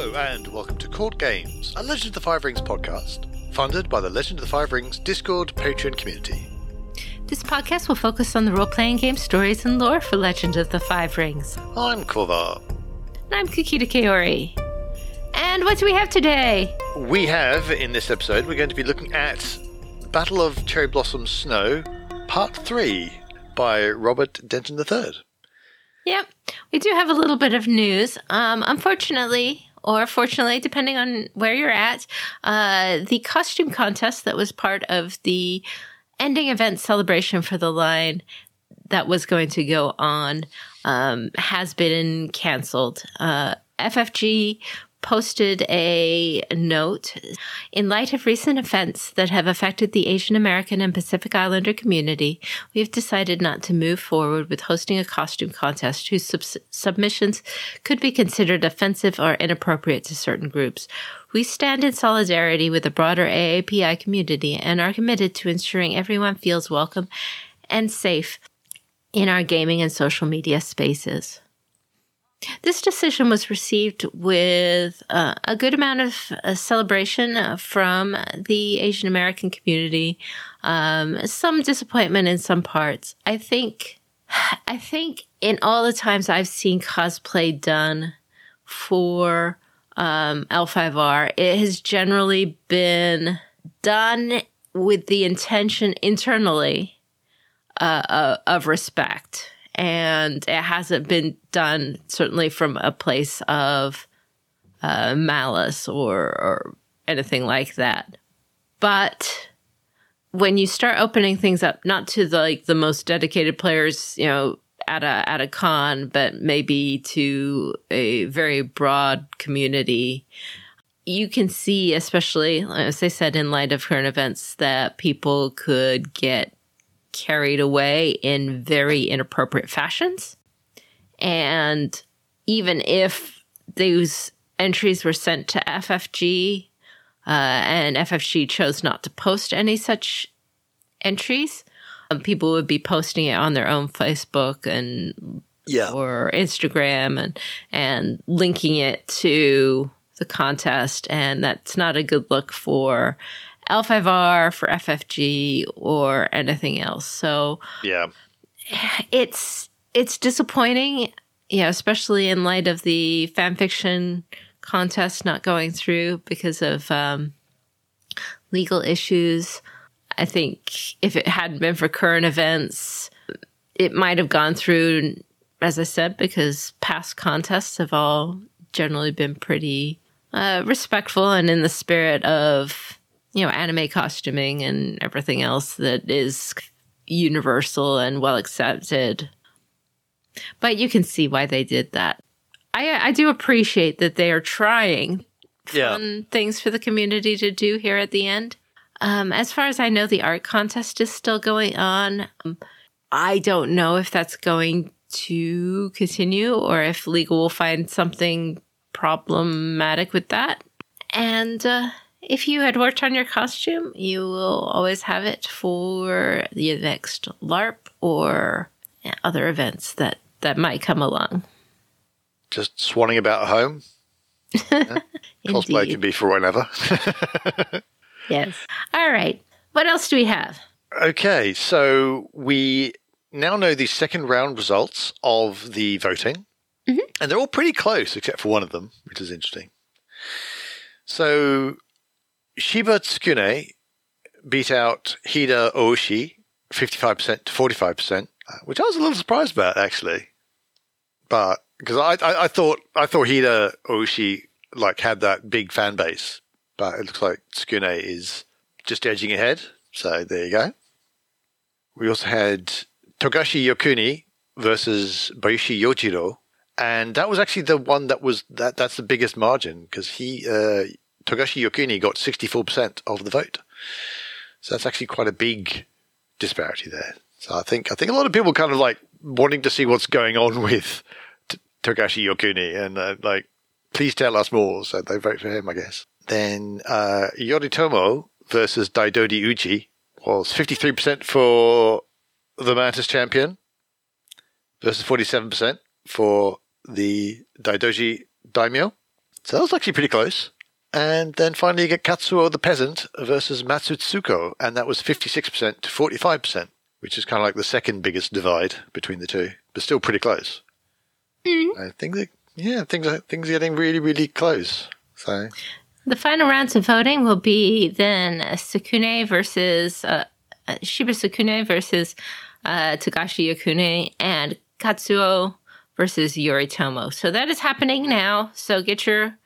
Hello, and welcome to Court Games, a Legend of the Five Rings podcast, funded by the Legend of the Five Rings Discord Patreon community. This podcast will focus on the role playing game stories and lore for Legend of the Five Rings. I'm Korvar. And I'm Kikita Kaori. And what do we have today? We have, in this episode, we're going to be looking at Battle of Cherry Blossom Snow, Part 3, by Robert Denton III. Yep, we do have a little bit of news. Um, unfortunately, or fortunately, depending on where you're at, uh, the costume contest that was part of the ending event celebration for the line that was going to go on um, has been canceled. Uh, FFG posted a note in light of recent events that have affected the Asian American and Pacific Islander community. We've decided not to move forward with hosting a costume contest whose sub- submissions could be considered offensive or inappropriate to certain groups. We stand in solidarity with the broader AAPI community and are committed to ensuring everyone feels welcome and safe in our gaming and social media spaces. This decision was received with uh, a good amount of uh, celebration uh, from the Asian American community. Um, some disappointment in some parts. I think, I think in all the times I've seen cosplay done for um, L5R, it has generally been done with the intention internally uh, uh, of respect and it hasn't been done certainly from a place of uh, malice or, or anything like that. But when you start opening things up, not to the, like the most dedicated players, you know, at a at a con, but maybe to a very broad community, you can see, especially as I said, in light of current events, that people could get carried away in very inappropriate fashions. And even if those entries were sent to FFG uh, and FFG chose not to post any such entries, um, people would be posting it on their own Facebook and Yeah. or Instagram and and linking it to the contest, and that's not a good look for L5R, for FFG, or anything else. So Yeah. it's it's disappointing, you know, especially in light of the fan fiction contest not going through because of um, legal issues. I think if it hadn't been for current events, it might have gone through, as I said, because past contests have all generally been pretty uh, respectful and in the spirit of you know anime costuming and everything else that is universal and well accepted. But you can see why they did that. I I do appreciate that they are trying Yeah. fun things for the community to do here at the end. Um, as far as I know, the art contest is still going on. Um, I don't know if that's going to continue or if legal will find something problematic with that. And uh, if you had worked on your costume, you will always have it for the next LARP or other events that, that might come along. Just swanning about home. Cosplay can be for whenever. Yes. All right. What else do we have? Okay, so we now know the second round results of the voting, mm-hmm. and they're all pretty close except for one of them, which is interesting. So Shiba Tsukune beat out Hida Oushi 55% to 45%, uh, which I was a little surprised about actually. But because I, I, I thought I thought Hida Oushi like had that big fan base, but it looks like Tsukune is just edging ahead. So there you go. We also had Togashi Yokuni versus Bayushi Yojiro, and that was actually the one that was that that's the biggest margin because he uh, Togashi Yokuni got sixty four percent of the vote. So that's actually quite a big disparity there. So I think I think a lot of people kind of like wanting to see what's going on with T- Togashi Yokuni and uh, like please tell us more. So they vote for him, I guess. Then uh, Yoritomo versus Daidoji Uji was 53% for the Mantis champion versus 47% for the Daidoji Daimyo. So that was actually pretty close. And then finally you get Katsuo the peasant versus Matsutsuko, and that was 56% to 45%, which is kind of like the second biggest divide between the two, but still pretty close. Mm. I think that, yeah, things are, things are getting really, really close. So The final rounds of voting will be then Tsukune versus uh, uh, Shiba Tsukune versus uh, Togashi Yokuni and Katsuo versus Yoritomo. So that is happening now. So get your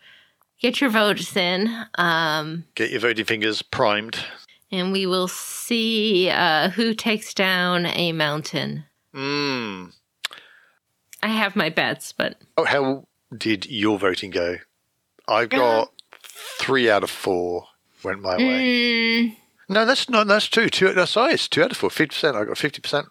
get your votes in, um, get your voting fingers primed. and we will see uh, who takes down a mountain. Mm. I have my bets, but Oh, how did your voting go? I got three out of four went my way. mm, No, that's not. That's two. Two. That's it's two out of four. Fifty percent. I got fifty percent.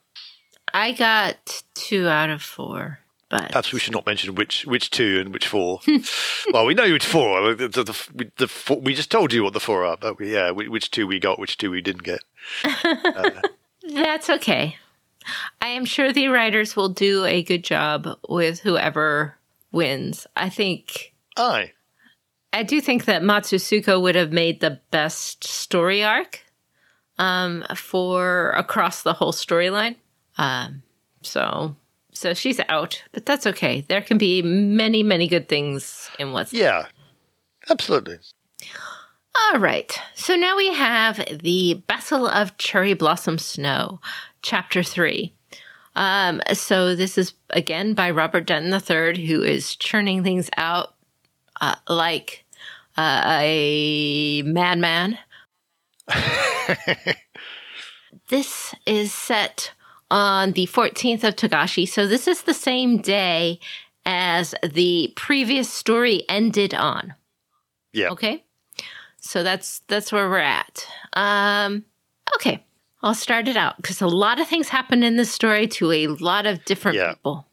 I got two out of four. But Perhaps we should not mention which which two and which four. well, we know which four. The, the, the, we- the four, we just told you what the four are, but we, yeah, whi- which two we got, which two we didn't get. That's okay. I am sure the writers will do a good job with whoever wins. I think Aye. I do think that Matsutsuko would have made the best story arc um, for across the whole storyline. Um, so so she's out, but that's okay. There can be many many good things in what's Yeah. Absolutely. All right. So now we have the Battle of Cherry Blossom Snow, Chapter 3. Um, so this is again by Robert Denton III, who is churning things out uh, like uh, a madman. this is set on the 14th of Togashi. So this is the same day as the previous story ended on. Yeah. Okay. So that's that's where we're at. Um okay. I'll start it out because a lot of things happen in this story to a lot of different Yeah. people.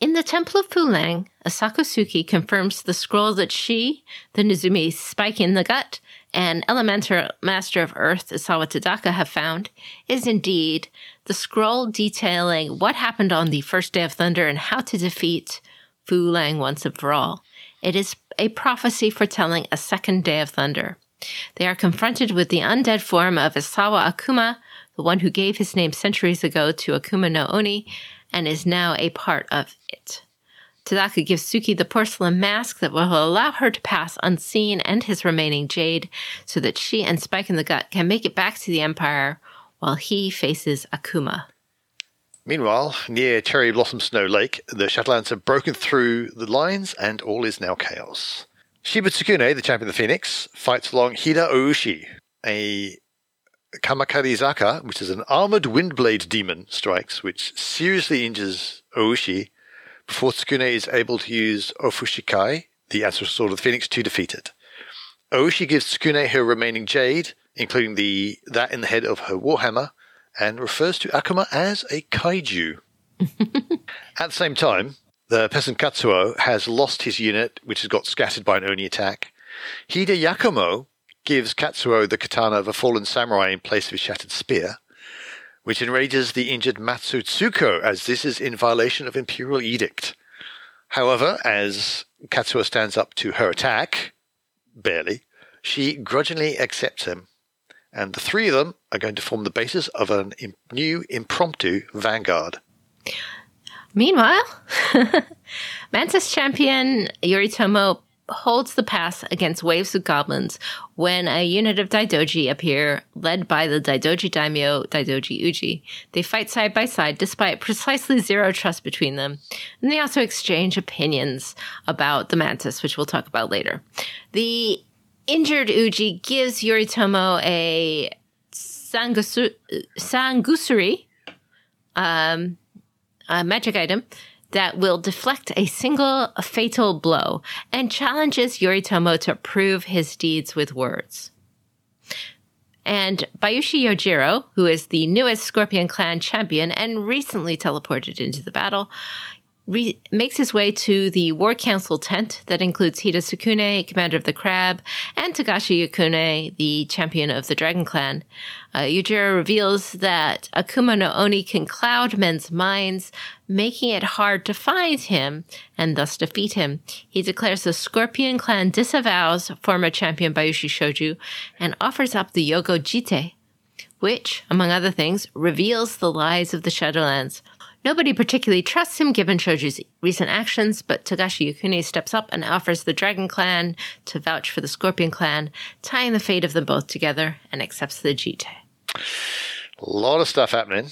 In the Temple of Fu Leng, Asakusuki confirms the scroll that she, the Nezumi spike in the gut, and Elemental Master of Earth, Isawa Tadaka, have found is indeed the scroll detailing what happened on the first day of thunder and how to defeat Fu Leng once and for all. It is a prophecy foretelling a second day of thunder. They are confronted with the undead form of Isawa Akuma, the one who gave his name centuries ago to Akuma no Oni and is now a part of it. Tadaka gives Tsuki the porcelain mask that will allow her to pass unseen and his remaining jade so that she and Spike in the Gut can make it back to the Empire while he faces Akuma. Meanwhile, near Cherry Blossom Snow Lake, the Shadowlands have broken through the lines and all is now chaos. Shiba Tsukune, the champion of the Phoenix, fights along Hida Oushi, a Kamakirizaka, which is an armored windblade demon, strikes, which seriously injures Oushi before Tsukune is able to use Ofushikai, the ancestral sword of the Phoenix, to defeat it. Oushi gives Tsukune her remaining jade, including the that in the head of her warhammer, and refers to Akuma as a kaiju. At the same time, the peasant Katsuo has lost his unit, which has got scattered by an Oni attack. Hida Yakumo gives Katsuo the katana of a fallen samurai in place of his shattered spear, which enrages the injured Matsutsuko, as this is in violation of Imperial Edict. However, as Katsuo stands up to her attack, barely, she grudgingly accepts him and the three of them are going to form the basis of a im- new impromptu vanguard. Meanwhile, Mantis champion Yoritomo holds the pass against waves of goblins when a unit of Daidoji appear, led by the Daidoji daimyo Daidoji Uji. They fight side by side despite precisely zero trust between them, and they also exchange opinions about the Mantis, which we'll talk about later. The injured Uji gives Yoritomo a sangusu- sangusuri, um, a magic item that will deflect a single fatal blow and challenges Yoritomo to prove his deeds with words. And Bayushi Yojiro, who is the newest Scorpion Clan champion and recently teleported into the battle, re- makes his way to the War Council tent that includes Hida Sukune, commander of the Crab, and Togashi Yokuni, the champion of the Dragon Clan. Uh, Yojiro reveals that Akuma no Oni can cloud men's minds, making it hard to find him and thus defeat him. He declares the Scorpion Clan disavows former champion Bayushi Shoju and offers up the Yogo Jite, which, among other things, reveals the lies of the Shadowlands. Nobody particularly trusts him given Shoju's recent actions, but Togashi Yokuni steps up and offers the Dragon Clan to vouch for the Scorpion Clan, tying the fate of them both together, and accepts the Jite. A lot of stuff happening.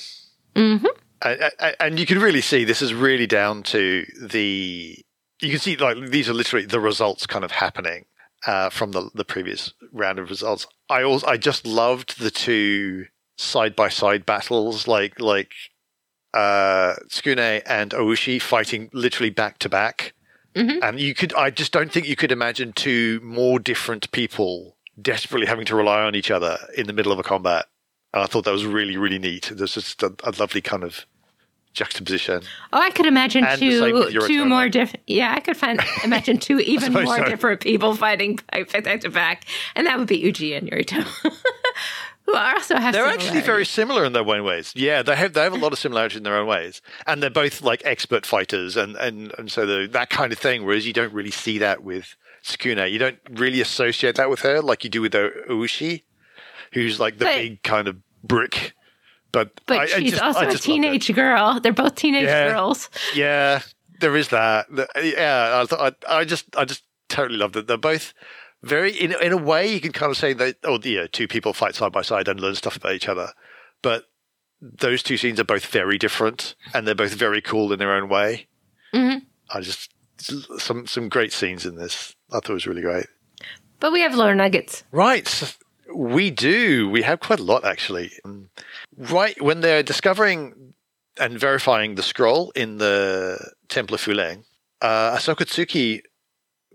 Mm-hmm. I, I, and you can really see this is really down to the. You can see like these are literally the results kind of happening uh, from the the previous round of results. I also I just loved the two side by side battles, like like uh, Tsukune and Oushi fighting literally back to back. Mhm. And you could, I just don't think you could imagine two more different people desperately having to rely on each other in the middle of a combat. And I thought that was really, really neat. There's just a, a lovely kind of juxtaposition. Oh, I could imagine And two two more different. Yeah, I could find imagine two even more so. different people fighting back back to back, and that would be Uji and Yurito, who also have. They're actually very similar in their own ways. Yeah, they have they have a lot of similarities in their own ways, and they're both like expert fighters, and and and so the, that kind of thing. Whereas you don't really see that with Tsukune, you don't really associate that with her like you do with Oushi, who's like the But- big kind of brick. But But I, I she's just- also I a just loved it. teenage girl. They're both teenage Yeah. girls. Yeah, there is that. Yeah, I, I, I just, I just totally love that They're both very, in in a way, you can kind of say that. Oh, yeah, two people fight side by side and learn stuff about each other, but those two scenes are both very different, and they're both very cool in their own way. Mhm. I just some some great scenes in this. I thought it was really great. But we have lore nuggets. Right. We do. We have quite a lot, actually. Right. When they're discovering and verifying the scroll in the Temple of Fu Leng, uh, Asako Tsuki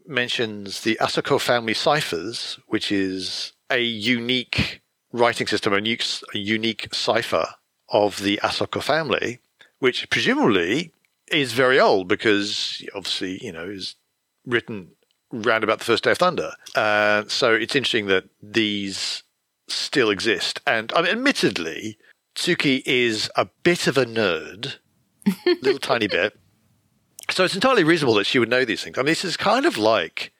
mentions the Asako family ciphers, which is a unique writing system, a unique, a unique cipher of the Asako family, which presumably is very old because obviously, you know, is written round about the first day of Thunder. Uh, so it's interesting that these still exist. And I mean, admittedly, Tsuki is a bit of a nerd, little tiny bit. So it's entirely reasonable that she would know these things. I mean, this is kind of like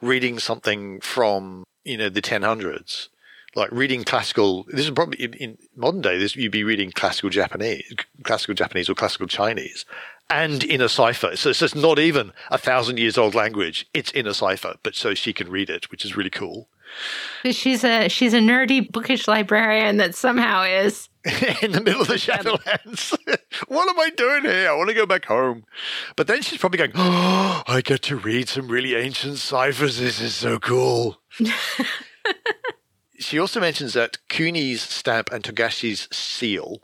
reading something from, you know, the 1000s. Like reading classical, this is probably in, in modern day, this you'd be reading classical Japanese, classical Japanese or classical Chinese, and in a cipher. So it's just not even a thousand years old language. It's in a cipher, but so she can read it, which is really cool. She's a she's a nerdy bookish librarian that somehow is. in the middle of the Shadowlands. what am I doing here? I want to go back home. But then she's probably going, Oh, I get to read some really ancient ciphers. This is so cool. she also mentions that Kuni's stamp and Togashi's seal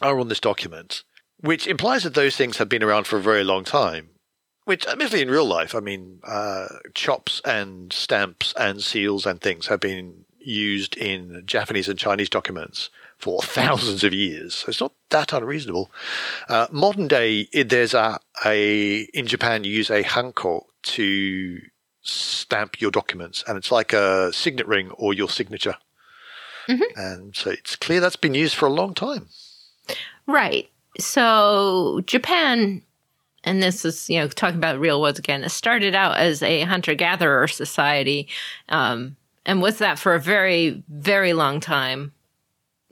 are on this document, which implies that those things have been around for a very long time. Which, admittedly, in real life, I mean, uh, chops and stamps and seals and things have been used in Japanese and Chinese documents for thousands of years. So it's not that unreasonable. Uh, modern day, there's a, a in Japan you use a hanko to stamp your documents, and it's like a signet ring or your signature. And so it's clear that's been used for a long time. Right. So Japan, and this is you know talking about real worlds again. It started out as a hunter gatherer society, um, and was that for a very very long time.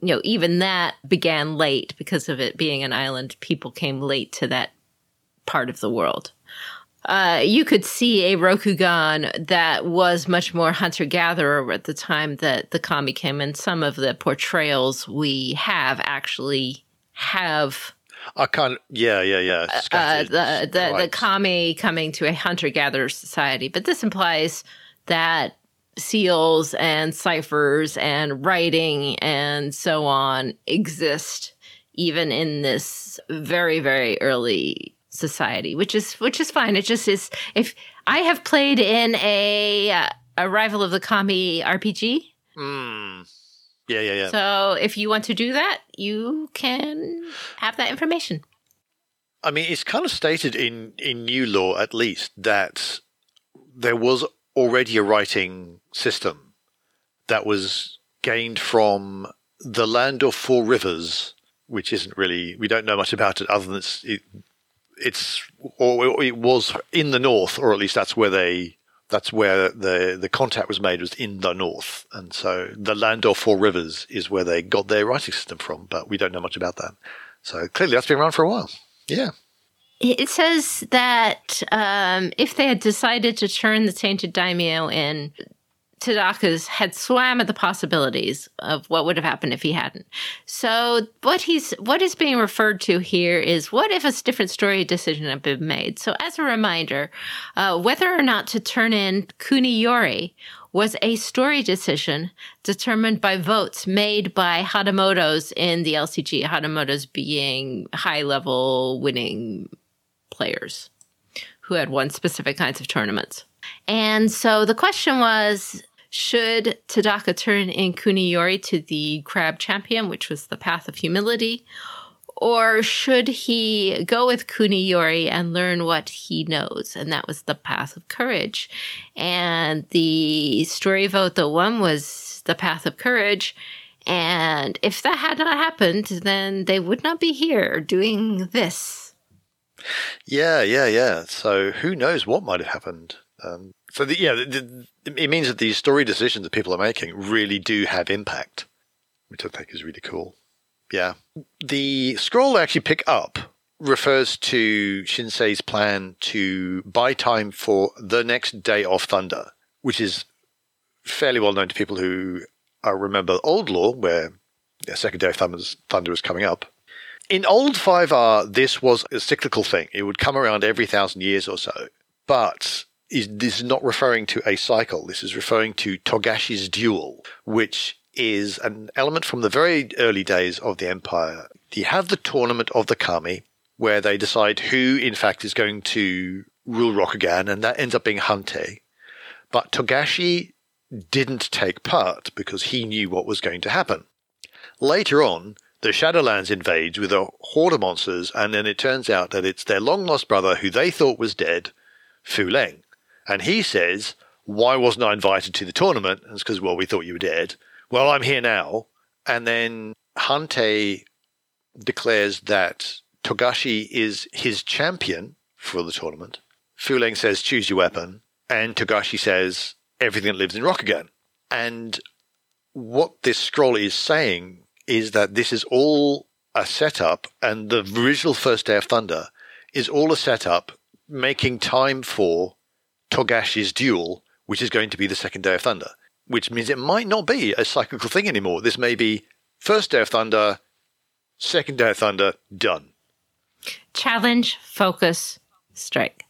You know, even that began late because of it being an island. People came late to that part of the world. Uh, you could see a Rokugan that was much more hunter gatherer at the time that the kami came, and some of the portrayals we have actually have I can't. Yeah, yeah, yeah. uh, Scattered the the, the right. kami coming to a hunter gatherer society, but this implies that seals and ciphers and writing and so on exist even in this very very early society, which is which is fine. It just is. If I have played in a uh, a rival of the kami RPG, Mm. Yeah, yeah, yeah. so if you want to do that, you can have that information. I mean, it's kind of stated in, in new law, at least, that there was already a writing system that was gained from the land of four rivers, which isn't really, we don't know much about it other than it's, it, it's, or it was in the north, or at least that's where they, that's where the, the contact was made was in the north. And so the land of four rivers is where they got their writing system from, but we don't know much about that. So clearly that's been around for a while. Yeah. It says that um, if they had decided to turn the tainted daimyo in, Tadaka's had swam at the possibilities of what would have happened if he hadn't. So what he's what is being referred to here is what if a different story decision had been made. So as a reminder, uh, whether or not to turn in Kuniyori was a story decision determined by votes made by Hatamoto's in the LCG. Hatamoto's being high level winning players who had won specific kinds of tournaments. And so the question was should Tadaka turn in Kuniyori to the crab champion, which was the path of humility? Or should he go with Kuniyori and learn what he knows? And that was the path of courage. And the story vote that won was the path of courage. And if that had not happened, then they would not be here doing this. Yeah, yeah, yeah. So who knows what might have happened? Um, so the, yeah, the, the, it means that these story decisions that people are making really do have impact, which I think is really cool. Yeah, the scroll I actually pick up refers to Shinsei's plan to buy time for the next day of Thunder, which is fairly well known to people who uh, remember old law, where the second day of Thunder was coming up. In old 5R, this was a cyclical thing. It would come around every thousand years or so. But is this is not referring to a cycle. This is referring to Togashi's duel, which is an element from the very early days of the Empire. You have the tournament of the Kami, where they decide who, in fact, is going to rule Rokugan, and that ends up being Hantei. But Togashi didn't take part because he knew what was going to happen. Later on, the Shadowlands invades with a horde of monsters, and then it turns out that it's their long lost brother who they thought was dead, Fu Leng. And he says, Why wasn't I invited to the tournament? And it's because, well, we thought you were dead. Well, I'm here now. And then Hantei declares that Togashi is his champion for the tournament. Fu Leng says, Choose your weapon. And Togashi says, Everything that lives in Rokugan. And what this scroll is saying is that this is all a setup, and the original first day of Thunder is all a setup making time for Togashi's duel, which is going to be the second day of Thunder, which means it might not be a cyclical thing anymore. This may be first day of Thunder, second day of Thunder, done. Challenge, focus, strike.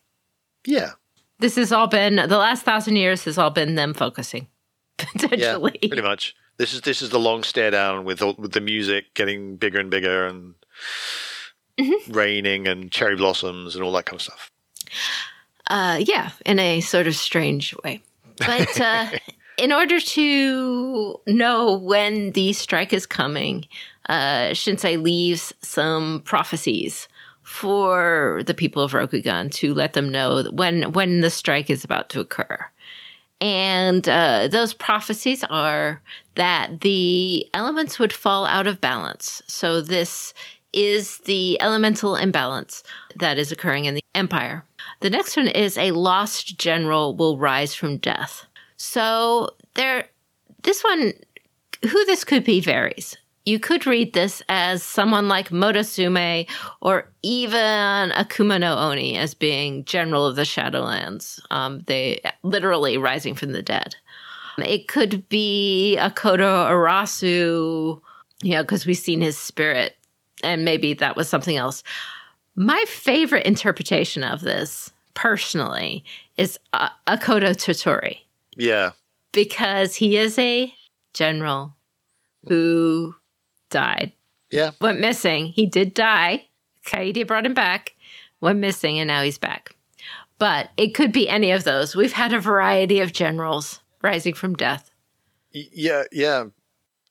Yeah. This has all been the last thousand years has all been them focusing. Potentially. Yeah, pretty much. This is this is the long stare down with with the music getting bigger and bigger and mm-hmm. raining and cherry blossoms and all that kind of stuff. Uh, yeah, in a sort of strange way. But uh, in order to know when the strike is coming, uh, Shinsei leaves some prophecies for the people of Rokugan to let them know when when the strike is about to occur. And uh, those prophecies are that the elements would fall out of balance. So this is the elemental imbalance that is occurring in the empire. The next one is a lost general will rise from death. So there, this one, who this could be varies. You could read this as someone like Motosume or even Akuma no Oni as being general of the Shadowlands. Um, they literally rising from the dead. It could be Akodo Arasou, you know, because we've seen his spirit, and maybe that was something else. My favorite interpretation of this, personally, is uh, Akodo Toturi. Yeah. Because he is a general who died. Yeah. Went missing. He did die. Kaede brought him back, went missing, and now he's back. But it could be any of those. We've had a variety of generals rising from death. Yeah, yeah.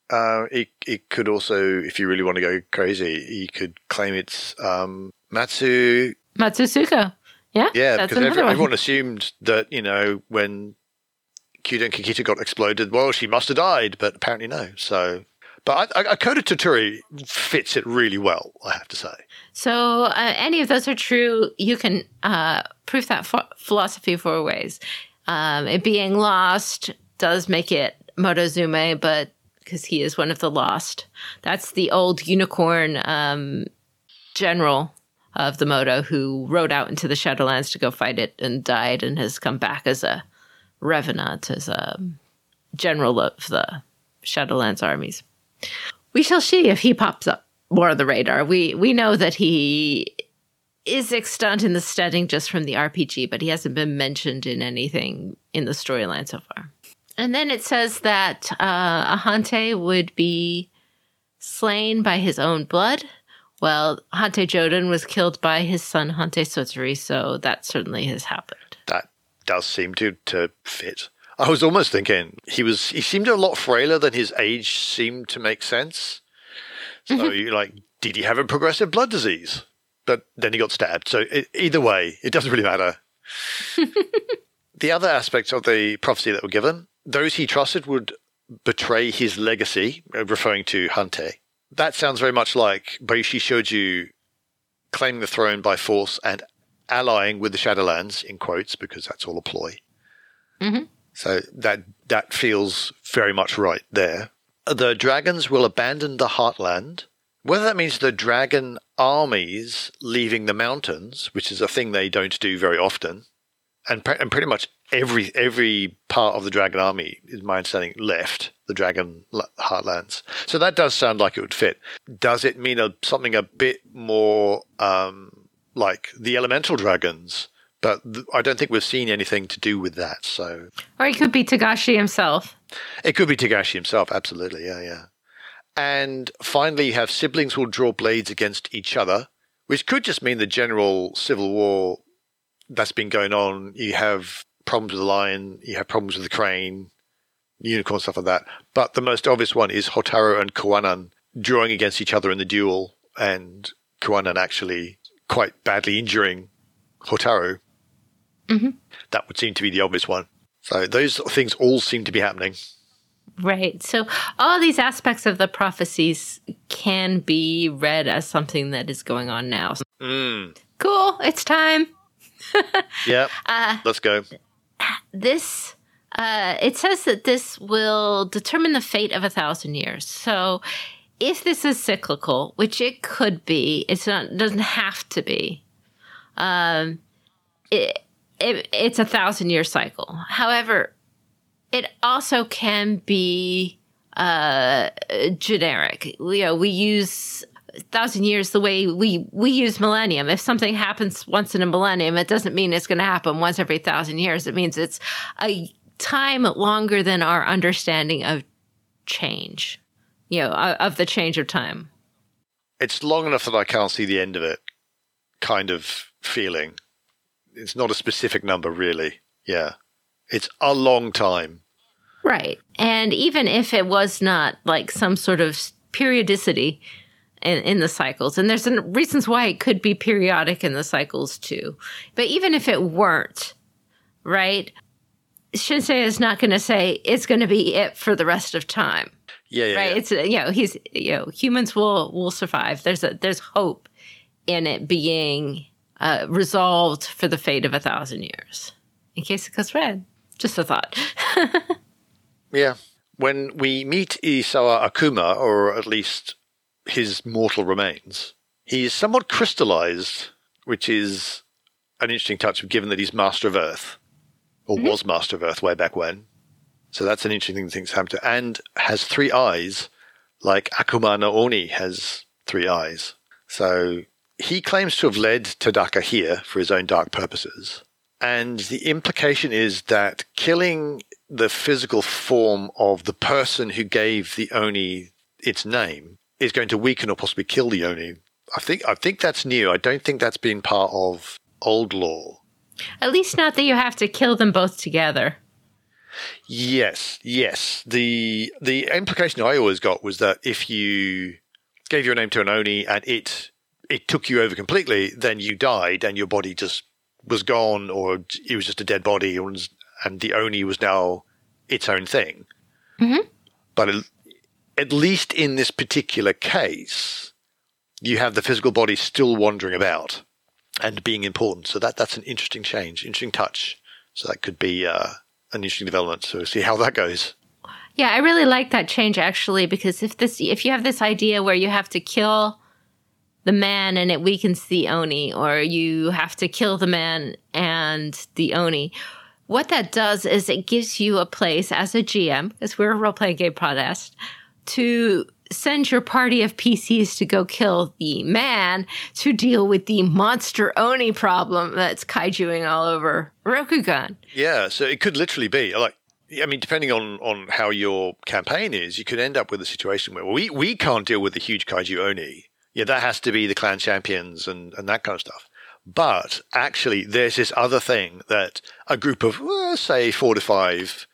Uh, it it could also, if you really want to go crazy, you could claim it's um, Matsu. Matsutsuko. Yeah. Yeah, because every, everyone assumed that, you know, when Kyuden Kakita got exploded, well, she must have died, but apparently no. So, but I, I, Akodo Toturi fits it really well, I have to say. So, uh, any of those are true, you can uh, prove that ph- philosophy four ways. Um, it being lost does make it Motozume, but because he is one of the lost. That's the old unicorn um, general of the Moto who rode out into the Shadowlands to go fight it and died and has come back as a revenant, as a general of the Shadowlands armies. We shall see if he pops up more on the radar. We we know that he is extant in the setting just from the RPG, but he hasn't been mentioned in anything in the storyline so far. And then it says that uh, Ahante would be slain by his own blood. Well, Hantei Joden was killed by his son Hantei Sotorii, so that certainly has happened. That does seem to to fit. I was almost thinking he was he seemed a lot frailer than his age seemed to make sense. So mm-hmm. you like, did he have a progressive blood disease? But then he got stabbed. So it, either way, it doesn't really matter. the other aspects of the prophecy that were given those he trusted would betray his legacy, uh, referring to Hantei. That sounds very much like Bayushi Shoju claiming the throne by force and allying with the Shadowlands, in quotes, because that's all a ploy. Mm-hmm. So that that feels very much right there. The dragons will abandon the Heartland. Whether that means the dragon armies leaving the mountains, which is a thing they don't do very often, and, pre- and pretty much every every part of the Dragon Army, is my understanding, left the Dragon Heartlands. So that does sound like it would fit. Does it mean a, something a bit more um, like the Elemental Dragons? But th- I don't think we've seen anything to do with that. So, or it could be Togashi himself. It could be Togashi himself. Absolutely, yeah, yeah. And finally, you have siblings will draw blades against each other, which could just mean the general civil war that's been going on. You have problems with the lion, you have problems with the crane, unicorn, stuff like that. But the most obvious one is Hotaru and Kuwanan drawing against each other in the duel, and Kuwanan actually quite badly injuring Hotaru. Mm-hmm. That would seem to be the obvious one. So those things all seem to be happening. Right. So all these aspects of the prophecies can be read as something that is going on now. Mm. Cool. It's time. yeah. Uh, Let's go. This uh, it says that this will determine the fate of a thousand years. So, if this is cyclical, which it could be, it's not doesn't have to be. Um, it, it it's a thousand year cycle. However, it also can be uh, generic. You know, we use thousand years the way we we use millennium. If something happens once in a millennium, it doesn't mean it's going to happen once every thousand years. It means it's a time longer than our understanding of change. You know, of the change of time. It's long enough that I can't see the end of it. Kind of feeling. It's not a specific number, really. Yeah, it's a long time. Right. And even if it was not like some sort of periodicity, in, in the cycles. And there's reasons why it could be periodic in the cycles too. But even if it weren't, right? Shinsei is not going to say it's going to be it for the rest of time. Yeah, yeah right. Yeah. It's you know he's you know humans will will survive. There's a there's hope in it being uh, resolved for the fate of a thousand years. In case it goes red, just a thought. yeah. When we meet Isawa Akuma, or at least his mortal remains. He's somewhat crystallized, which is an interesting touch, given that he's Master of Earth, or mm-hmm. was Master of Earth way back when. So that's an interesting thing to happen to, and has three eyes, like Akuma no Oni has three eyes. So he claims to have led Tadaka here for his own dark purposes. And the implication is that killing the physical form of the person who gave the Oni its name is going to weaken or possibly kill the Oni. I think I think that's new. I don't think that's been part of old law. At least not that you have to kill them both together. Yes, yes. The the implication I always got was that if you gave your name to an Oni and it it took you over completely, then you died and your body just was gone, or it was just a dead body, and the Oni was now its own thing. Mm-hmm. But at least in this particular case, you have the physical body still wandering about and being important. So that that's an interesting change, interesting touch. So that could be uh, an interesting development. So we'll see how that goes. Yeah, I really like that change actually because if this if you have this idea where you have to kill the man and it weakens the oni or you have to kill the man and the oni what that does is it gives you a place as a GM because we're a role playing game podcast to send your party of PCs to go kill the man to deal with the monster Oni problem that's kaijuing all over Rokugan. Yeah, so it could literally be like I mean, depending on, on how your campaign is, you could end up with a situation where we, we can't deal with the huge kaiju oni. Yeah, that has to be the clan champions and, and that kind of stuff. But actually, there's this other thing that a group of, say, four to five,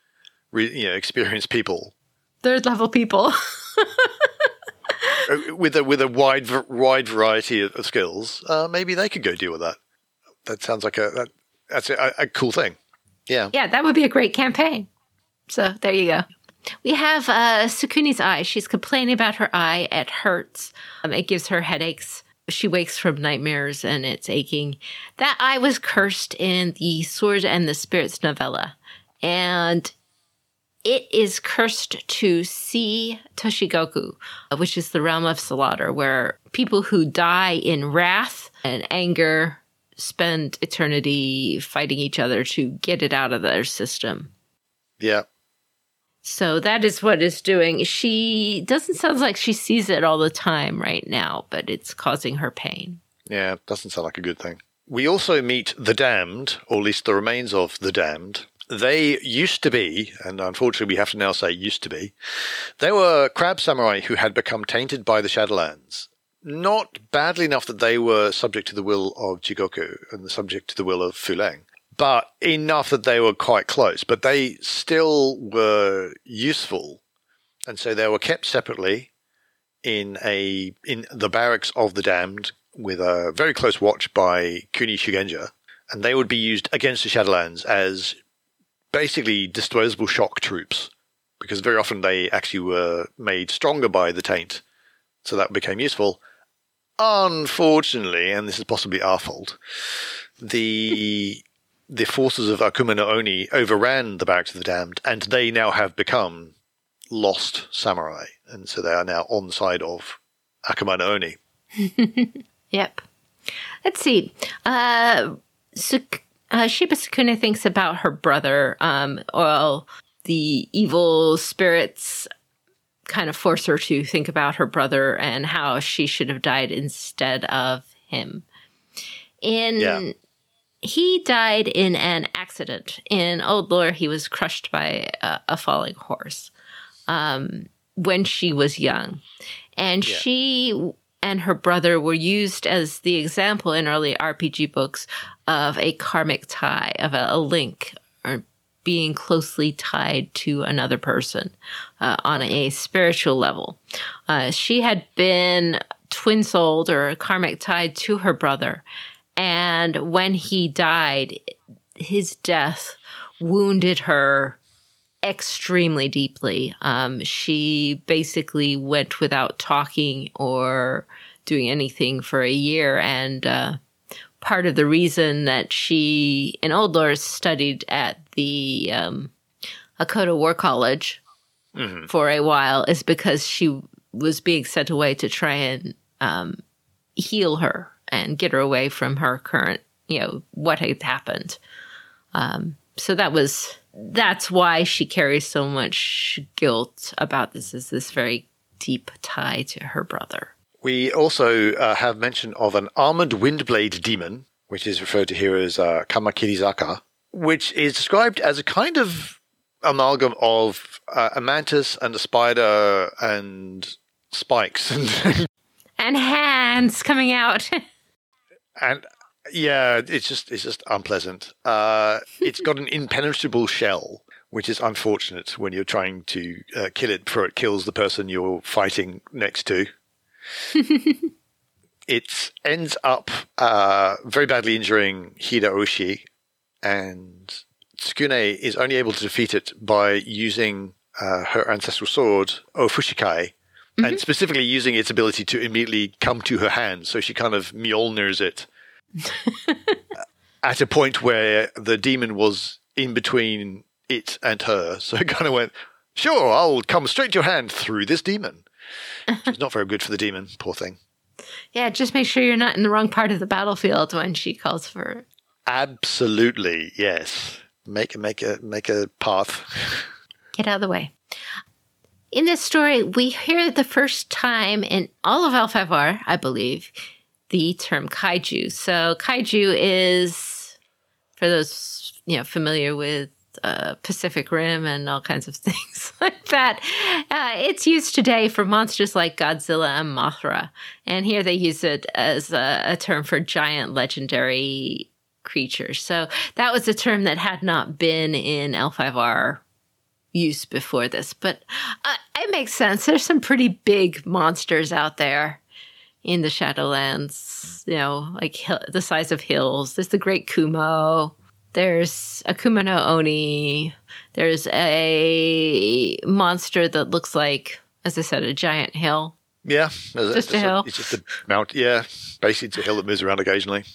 you know, experienced people, third level people, uh, with a with a wide wide variety of, of skills, uh, maybe they could go deal with that. That sounds like a that, that's a, a cool thing. Yeah, yeah, that would be a great campaign. So there you go. We have uh, Tsukune's eye. She's complaining about her eye. It hurts. Um, it gives her headaches. She wakes from nightmares and it's aching. That eye was cursed in the Sword and the Spirits novella. And it is cursed to see Toshigoku, uh, which is the realm of slaughter, where people who die in wrath and anger spend eternity fighting each other to get it out of their system. Yeah. So that is what it's doing. She doesn't sound like she sees it all the time right now, but it's causing her pain. Yeah, doesn't sound like a good thing. We also meet the damned, or at least the remains of the damned, they used to be, and unfortunately we have to now say used to be, they were crab samurai who had become tainted by the Shadowlands. Not badly enough that they were subject to the will of Jigoku and subject to the will of Fu Leng, but enough that they were quite close. But they still were useful, and so they were kept separately in a in the barracks of the damned with a very close watch by Kuni Shugenja, and they would be used against the Shadowlands as basically disposable shock troops because very often they actually were made stronger by the taint, so that became useful. Unfortunately, and this is possibly our fault, the the forces of Akuma no Oni overran the Barracks of the Damned, and they now have become lost samurai, and so they are now on the side of Akuma no Oni. yep. Let's see. Uh, uh, Shiba Tsukune thinks about her brother. Um, well, the evil spirits kind of force her to think about her brother and how she should have died instead of him. In yeah. he died in an accident. In old lore, he was crushed by a, a falling horse um, when she was young, and yeah. she and her brother were used as the example in early RPG books of a karmic tie, of a, a link or being closely tied to another person uh, on a spiritual level. Uh, she had been twin souled or karmic tied to her brother. And when he died, his death wounded her extremely deeply. Um, she basically went without talking or doing anything for a year. And uh, part of the reason that she, in Old Lore, studied at the um, War College mm-hmm. for a while is because she was being sent away to try and um, heal her and get her away from her current, you know, what had happened. Um, so that was that's why she carries so much guilt about this is this very deep tie to her brother. We also uh, have mention of an armored windblade demon, which is referred to here as uh, Kamakirizaka, which is described as a kind of amalgam of uh, a mantis and a spider and spikes and and hands coming out. and yeah, it's just it's just unpleasant. Uh, it's got an impenetrable shell, which is unfortunate when you're trying to uh, kill it before it kills the person you're fighting next to. it ends up uh, very badly injuring Hida Oushi, and Tsukune is only able to defeat it by using uh, her ancestral sword, Ofushikai, mm-hmm. and specifically using its ability to immediately come to her hand. So she kind of Mjolnirs it at a point where the demon was in between it and her. So it kind of went, sure, I'll come straight to your hand through this demon. It's not very good for the demon, poor thing. Yeah, just make sure you're not in the wrong part of the battlefield when she calls for it. Absolutely, yes. Make make a make a path. Get out of the way. In this story, we hear the first time in all of L5R, I believe, the term kaiju. So kaiju is, for those you know familiar with uh, Pacific Rim and all kinds of things like that. Uh, it's used today for monsters like Godzilla and Mothra. And here they use it as a, a, term for giant legendary creatures. So that was a term that had not been in L5R use before this. But uh, it makes sense. There's some pretty big monsters out there in the Shadowlands, you know, like hill, the size of hills. There's the Great Kumo. There's a Kumano Oni. There's a monster that looks like, as I said, a giant hill. Yeah, just a, a hill. It's just a mount. Yeah, basically it's a hill that moves around occasionally.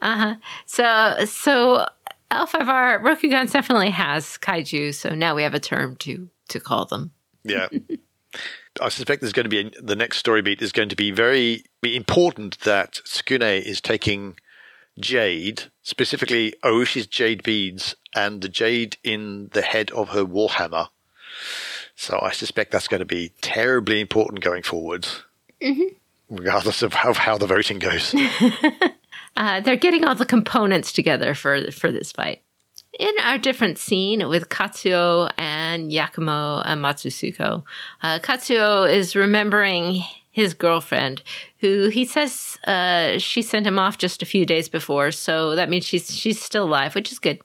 Uh huh. So so L5R Rokugan definitely has kaiju. So now we have a term to to call them. Yeah. I suspect there's going to be a, the next story beat is going to be very important that Tsukune is taking jade, specifically Oushi's jade beads and the jade in the head of her warhammer. So I suspect that's going to be terribly important going forward, mm-hmm. regardless of how, how the voting goes. uh, they're getting all the components together for for this fight. In our different scene with Katsuo and Yakumo and Matsutsuko, uh, Katsuo is remembering his girlfriend, who he says uh, she sent him off just a few days before. So that means she's she's still alive, which is good.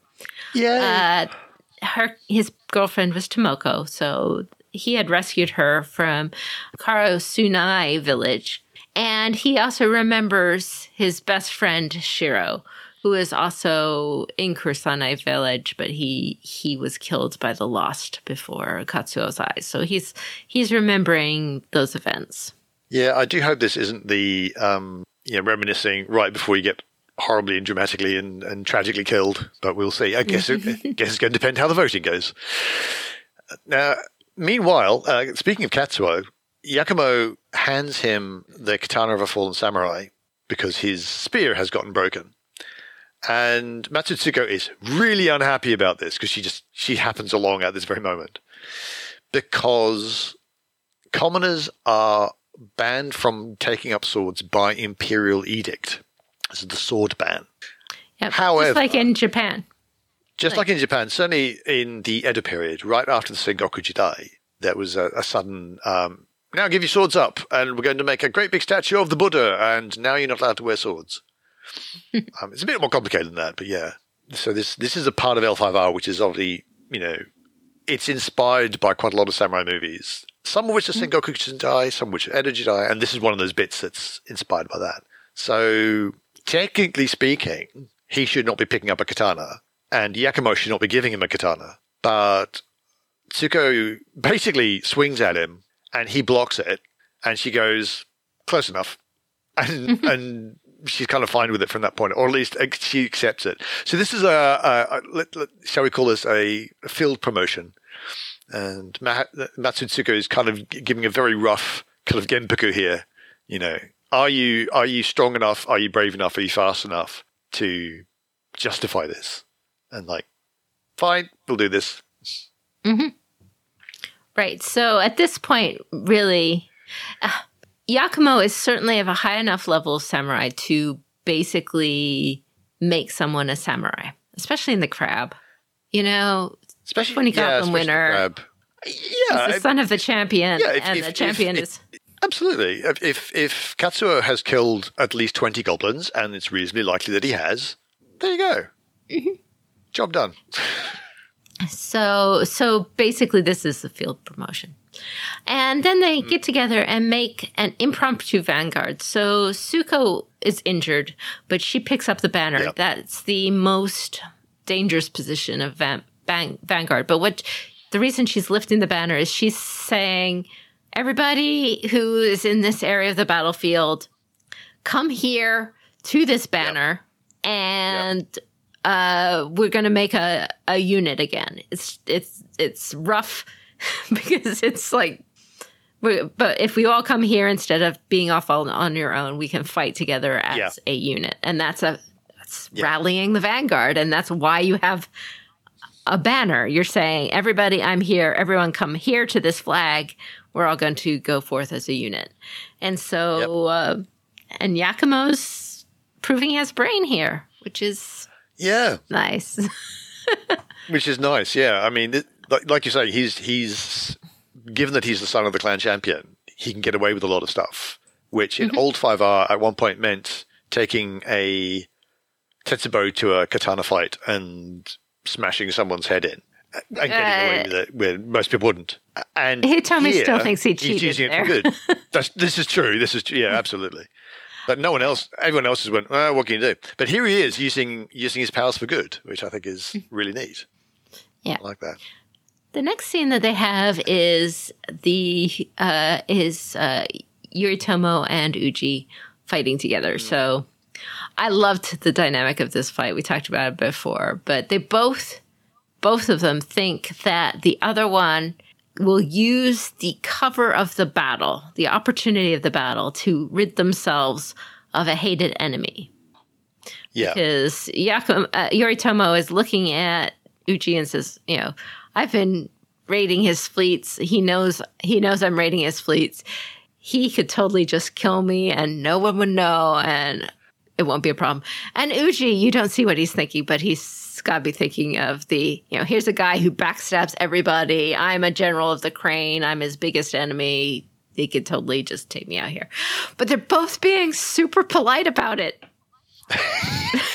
Yeah. Uh, her his girlfriend was Tomoko, so he had rescued her from Karasunoe village, and he also remembers his best friend Shiro, who is also in Kursanai village, but he he was killed by the Lost before Katsuo's eyes. So he's he's remembering those events. Yeah, I do hope this isn't the um, you know reminiscing right before you get horribly and dramatically and, and tragically killed, but we'll see. I guess it, I guess it's going to depend how the voting goes. Now, meanwhile, uh, speaking of Katsuo, Yakumo hands him the katana of a fallen samurai because his spear has gotten broken. And Matsutsuko is really unhappy about this because she just she happens along at this very moment. Because commoners are banned from taking up swords by imperial edict. This is the sword ban. Yep, However, just like in Japan. Just like, like in Japan, certainly in the Edo period, right after the Sengoku Jidai, there was a, a sudden um, now give your swords up, and we're going to make a great big statue of the Buddha, and now you're not allowed to wear swords. um, it's a bit more complicated than that, but yeah. So this this is a part of L5R which is obviously you know it's inspired by quite a lot of samurai movies, some of which are mm. Sengoku Jidai, some of which are Edo Jidai, and this is one of those bits that's inspired by that. So, technically speaking, he should not be picking up a katana, and Yakumo should not be giving him a katana. But Tsuko basically swings at him, and he blocks it, and she goes, close enough. And, and she's kind of fine with it from that point, or at least she accepts it. So this is a, a, a shall we call this a, field promotion and Matsutsuko is kind of giving a very rough kind of genpuku here. You know, are you are you strong enough? Are you brave enough? Are you fast enough to justify this? And like, fine, we'll do this. Mm-hmm. Right. So at this point, really, uh, Yakumo is certainly of a high enough level of samurai to basically make someone a samurai, especially in the crab. You know, especially when he got yeah, the winner. Yeah, He's the son of the champion, yeah, if, and if, the champion if, is. Absolutely. If if Katsuo has killed at least twenty goblins, and it's reasonably likely that he has, there you go. Mm-hmm. Job done. So so basically, this is the field promotion. And then they get together and make an impromptu vanguard. So Suko is injured, but she picks up the banner. Yep. That's the most dangerous position of van- van- vanguard. But what the reason she's lifting the banner is she's saying, everybody who is in this area of the battlefield, come here to this banner, yep. and yep. Uh, we're going to make a, a unit again. It's it's it's rough because it's like but if we all come here instead of being off on, on your own, we can fight together as yeah. a unit, and that's a that's yeah. rallying the vanguard, and that's why you have a banner. You're saying, "Everybody, I'm here. Everyone, come here to this flag. We're all going to go forth as a unit." And so, yep. uh, and Yakumo's proving he has brain here, which is yeah nice. which is nice. Yeah, I mean, like, like you say, he's he's given that he's the son of the clan champion, he can get away with a lot of stuff, which in mm-hmm. old 5R at one point meant taking a Tetsubo to a katana fight and smashing someone's head in and getting uh, away with it where most people wouldn't. And Hitomi here, still thinks he cheated. He's using there. it for good. That's, this is true. This is yeah, absolutely. But no one else, everyone else has went. Oh, what can you do? But here he is using using his powers for good, which I think is mm. really neat. Yeah, I like that. The next scene that they have is the uh, is uh, Yoritomo and Uji fighting together. So I loved the dynamic of this fight. We talked about it before, but they both both of them think that the other one will use the cover of the battle, the opportunity of the battle, to rid themselves of a hated enemy. Yeah, because Yakum, uh, Yoritomo is looking at Uji and says, you know, I've been raiding his fleets. He knows he knows I'm raiding his fleets. He could totally just kill me and no one would know and it won't be a problem. And Uji, you don't see what he's thinking, but he's got to be thinking of the, you know, here's a guy who backstabs everybody. I'm a general of the crane. I'm his biggest enemy. He could totally just take me out here. But they're both being super polite about it.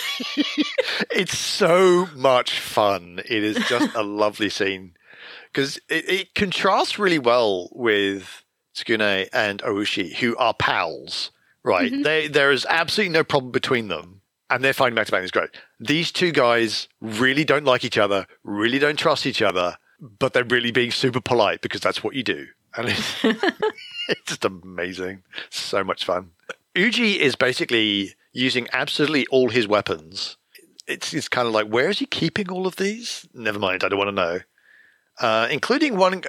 it's so much fun. It is just a lovely scene because it, it, contrasts really well with Tsukune and Oushi, who are pals, right? Mm-hmm. They there is absolutely no problem between them, and they're fighting back to back. It's great. These two guys really don't like each other, really don't trust each other, but they're really being super polite because that's what you do, and it's, it's just amazing. So much fun. Uji is basically using absolutely all his weapons. It's, it's kind of like, where is he keeping all of these? Never mind, I don't want to know. Uh, including one,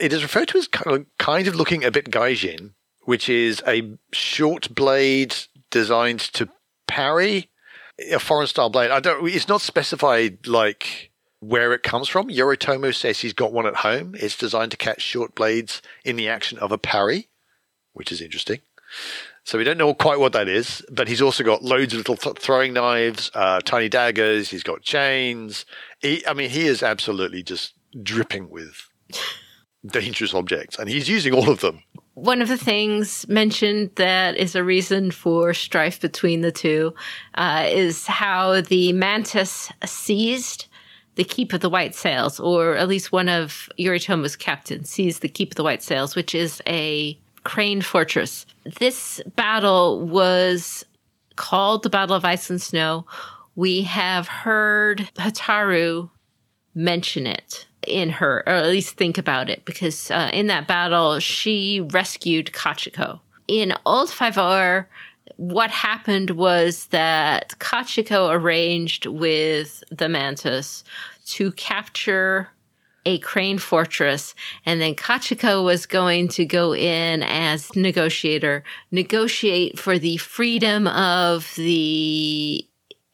it is referred to as kind of, kind of looking a bit gaijin, which is a short blade designed to parry a foreign style blade. I don't. It's not specified like where it comes from. Yoritomo says he's got one at home. It's designed to catch short blades in the action of a parry, which is interesting. So we don't know quite what that is, but he's also got loads of little th- throwing knives, uh, tiny daggers. He's got chains. He, I mean, he is absolutely just dripping with dangerous objects, and he's using all of them. One of the things mentioned that is a reason for strife between the two uh, is how the mantis seized the Keep of the White Sails, or at least one of Yoritomo's captains seized the Keep of the White Sails, which is a crane fortress. This battle was called the Battle of Ice and Snow. We have heard Hotaru mention it in her, or at least think about it, because uh, in that battle, she rescued Kachiko. In Old 5R, what happened was that Kachiko arranged with the Mantis to capture a crane fortress, and then Kachiko was going to go in as negotiator, negotiate for the freedom of the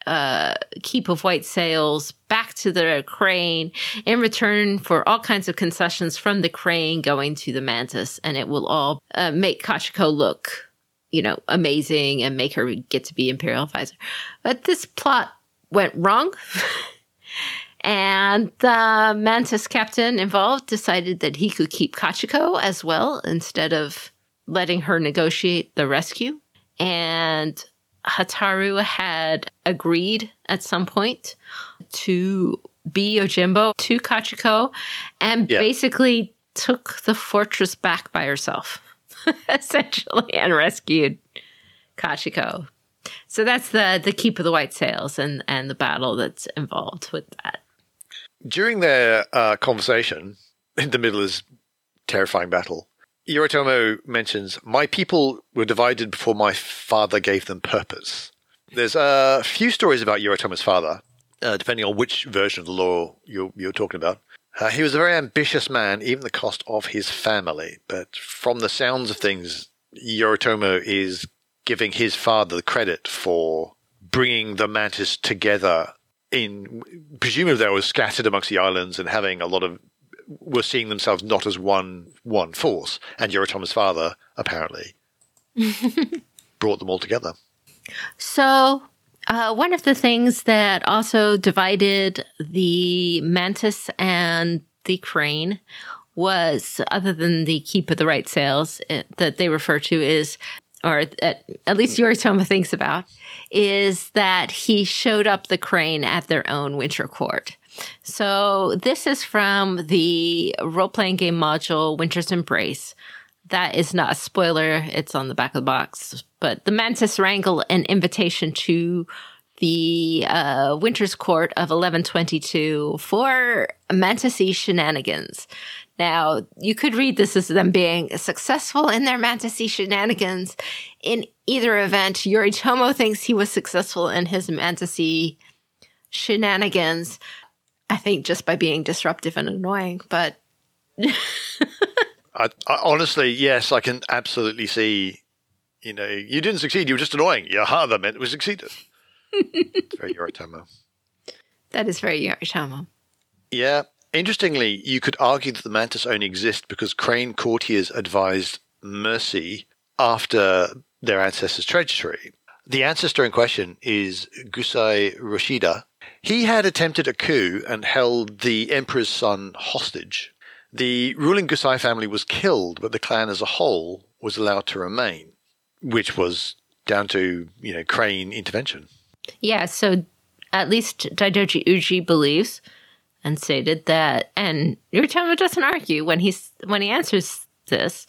uh, keep of white sails back to the crane in return for all kinds of concessions from the crane going to the mantis, and it will all uh, make Kachiko look, you know, amazing and make her get to be imperial advisor. But this plot went wrong. and the mantis captain involved decided that he could keep Kachiko as well instead of letting her negotiate the rescue. And Hotaru had agreed at some point to be Yojimbo to Kachiko and yeah. basically took the fortress back by herself, essentially, and rescued Kachiko. So that's the the keep of the white sails and and the battle that's involved with that. During their uh, conversation, in the middle of this terrifying battle, Yoritomo mentions, My people were divided before my father gave them purpose. There's a few stories about Yoritomo's father, uh, depending on which version of the law you're, you're talking about. Uh, he was a very ambitious man, even the cost of his family. But from the sounds of things, Yoritomo is giving his father the credit for bringing the mantis together in presumably they were scattered amongst the islands and having a lot of were seeing themselves not as one one force. And Yoritomo's father apparently brought them all together. So uh, one of the things that also divided the mantis and the crane was other than the keep of the white sails it, that they refer to is or at, at least Yoritomo thinks about, is that he showed up the crane at their own winter court. So this is from the role playing game module Winter's Embrace. That is not a spoiler, it's on the back of the box. But the Mantis wrangle an invitation to the uh, Winter's Court of 1122 for Mantis shenanigans. Now, you could read this as them being successful in their Mantis shenanigans. In either event, Yoritomo thinks he was successful in his Mantis shenanigans. I think just by being disruptive and annoying, but. I, I, honestly, yes, I can absolutely see. You know, you didn't succeed. You were just annoying. Yeah, that meant we succeeded. very Yoritomo. That is very Yoritomo. Yeah, Interestingly, you could argue that the mantis only exist because crane courtiers advised mercy after their ancestors' treachery. The ancestor in question is Gusai Roshida. He had attempted a coup and held the emperor's son hostage. The ruling Gusai family was killed, but the clan as a whole was allowed to remain, which was down to, you know, crane intervention. Yeah, so at least Daidoji Uji believes and stated that, and Yoritomo doesn't argue when he's when he answers this,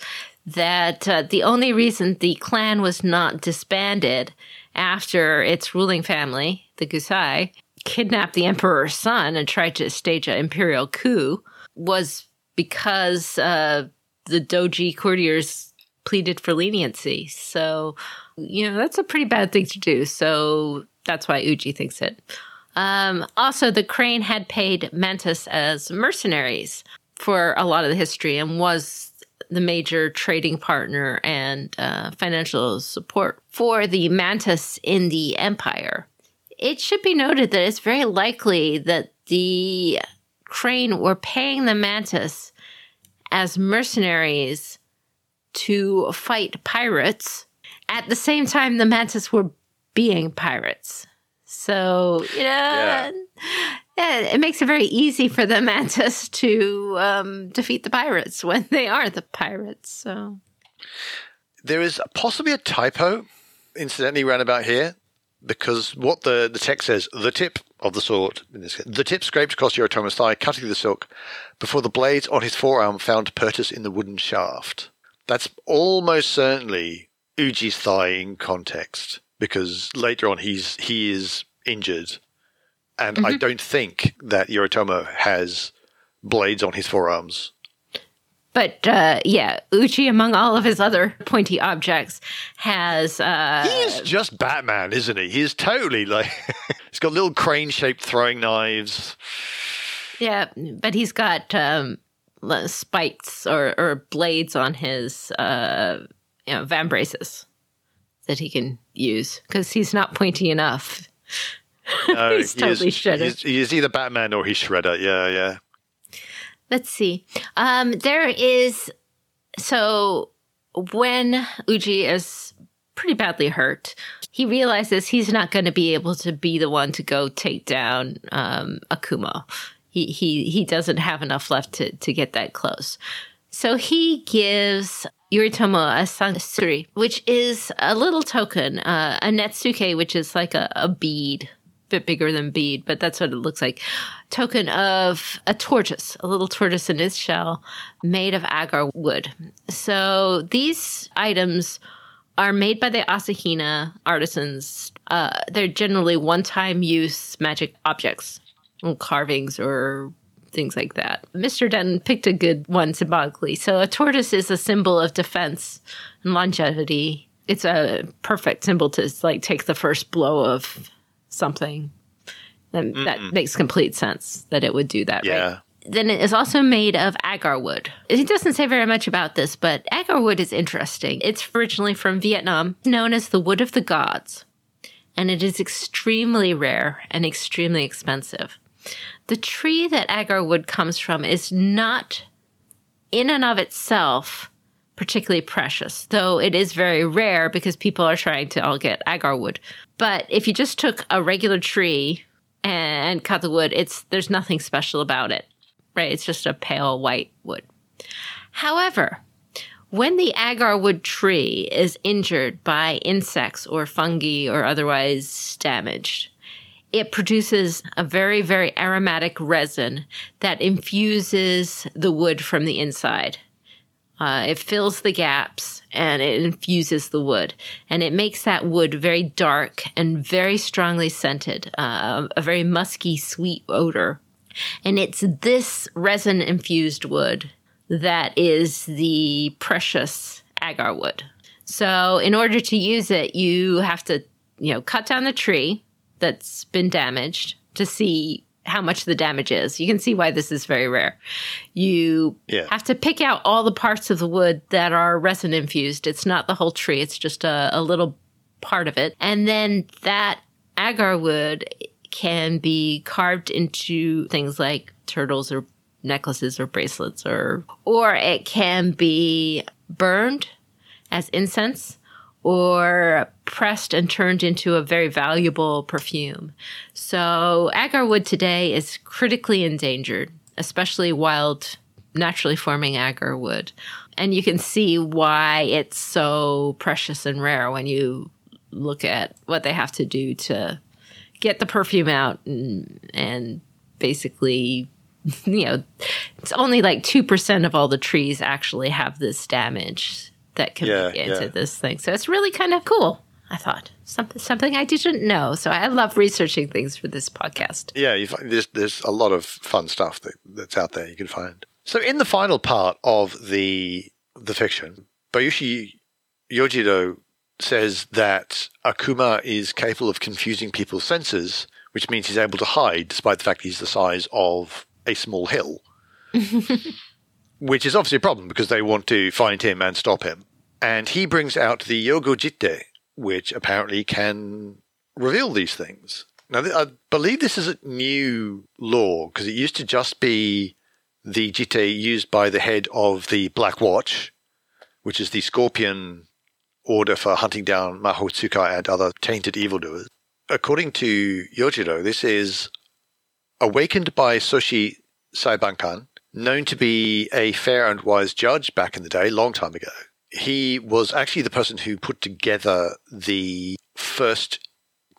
that uh, the only reason the clan was not disbanded after its ruling family, the Gusai, kidnapped the emperor's son and tried to stage an imperial coup was because uh, the doji courtiers pleaded for leniency. So, you know, that's a pretty bad thing to do. So that's why Uji thinks it. Um, also, the Crane had paid Mantis as mercenaries for a lot of the history and was the major trading partner and uh, financial support for the Mantis in the Empire. It should be noted that it's very likely that the Crane were paying the Mantis as mercenaries to fight pirates at the same time the Mantis were being pirates. So, you know, yeah. yeah. it makes it very easy for the mantis to um, defeat the pirates when they are the pirates. So, there is possibly a typo, incidentally, around about here, because what the, the text says, the tip of the sword, in this case, the tip scraped across Yoritomo's thigh, cutting the silk, before the blades on his forearm found purchase in the wooden shaft. That's almost certainly Uji's thigh in context because later on he's he is injured, and mm-hmm. I don't think that Yoritomo has blades on his forearms. But uh, yeah, Uji, among all of his other pointy objects, has. Uh, He's just Batman, isn't he? He's totally like. he's got little crane shaped throwing knives. Yeah, but he's got um, spikes or, or blades on his uh, you know, vambraces that he can use because he's not pointy enough. No, he's totally is, Shredder. He's, he's, either Batman or he's Shredder. Yeah, yeah. Let's see. Um, there is so when Uji is pretty badly hurt, he realizes he's not going to be able to be the one to go take down um, Akuma. He he he doesn't have enough left to to get that close. So he gives Yoritomo a tsangusuri, which is a little token, uh, a netsuke, which is like a, a bead bit bigger than bead, but that's what it looks like. Token of a tortoise, a little tortoise in its shell made of agar wood. So these items are made by the Asahina artisans. Uh, they're generally one time use magic objects, carvings or things like that. Mr. Denton picked a good one symbolically. So a tortoise is a symbol of defense and longevity. It's a perfect symbol to like take the first blow of something. And that makes complete sense that it would do that, Yeah. right? Then it is also made of agar wood. It doesn't say very much about this, but agar wood is interesting. It's originally from Vietnam, known as the wood of the gods, and it is extremely rare and extremely expensive. The tree that agar wood comes from is not in and of itself particularly precious, though it is very rare because people are trying to all get agar wood. But if you just took a regular tree and cut the wood, it's there's nothing special about it. Right? It's just a pale white wood. However, when the agar wood tree is injured by insects or fungi or otherwise damaged, it produces a very, very aromatic resin that infuses the wood from the inside. Uh, it fills the gaps and it infuses the wood, and it makes that wood very dark and very strongly scented, uh, a very musky, sweet odor. And it's this resin infused wood that is the precious agar wood. So, in order to use it, you have to, you know, cut down the tree that's been damaged to see how much the damage is. You can see why this is very rare. You Yeah. have to pick out all the parts of the wood that are resin infused. It's not the whole tree, it's just a, a little part of it. And then that agar wood can be carved into things like turtles or necklaces or bracelets or or it can be burned as incense or pressed and turned into a very valuable perfume. So agarwood today is critically endangered, especially wild naturally forming agarwood. And you can see why it's so precious and rare when you look at what they have to do to get the perfume out and, and basically you know it's only like 2% of all the trees actually have this damage that can Yeah, get into yeah. this thing so it's really kind of cool i thought something something i didn't know so i love researching things for this podcast Yeah, you find there's there's a lot of fun stuff that, that's out there you can find. So in the final part of the the fiction, Bayushi Yojiro says that Akuma is capable of confusing people's senses, which means he's able to hide despite the fact he's the size of a small hill. which is obviously a problem because they want to find him and stop him. And he brings out the Yogo Jitte, which apparently can reveal these things. Now, I believe this is a new law because it used to just be the jitte used by the head of the Black Watch, which is the scorpion order for hunting down Mahotsukai and other tainted evildoers. According to Yojiro, this is awakened by Soshi Saibankan, known to be a fair and wise judge back in the day, long time ago. He was actually the person who put together the first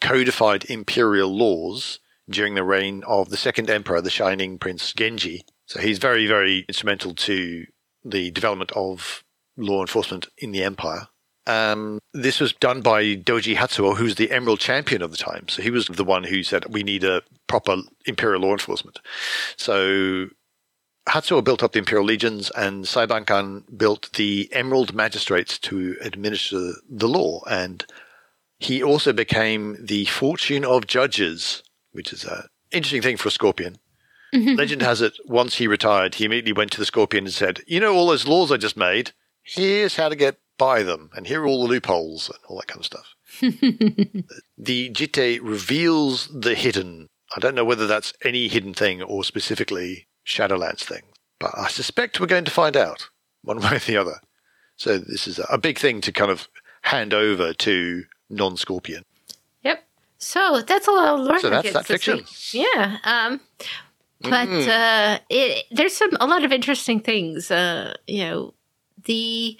codified imperial laws during the reign of the second emperor, the Shining Prince Genji. So he's very, very instrumental to the development of law enforcement in the empire. Um, this was done by Doji Hatsuo, who's the Emerald Champion of the time. So he was the one who said we need a proper imperial law enforcement. So Hatsuo built up the Imperial Legions, and Saibankan built the Emerald Magistrates to administer the law. And he also became the Fortune of Judges, which is an interesting thing for a Scorpion. Mm-hmm. Legend has it once he retired, he immediately went to the Scorpion and said, You know, all those laws I just made, here's how to get by them, and here are all the loopholes and all that kind of stuff. the Jitte reveals the hidden. I don't know whether that's any hidden thing or specifically Shadowlands thing, but I suspect we're going to find out one way or the other. So this is a big thing to kind of hand over to non-Scorpion. Yep. So that's a lot of learning. So that's that fiction. Yeah. Um, but Mm. uh, it, there's some a lot of interesting things. Uh, you know, the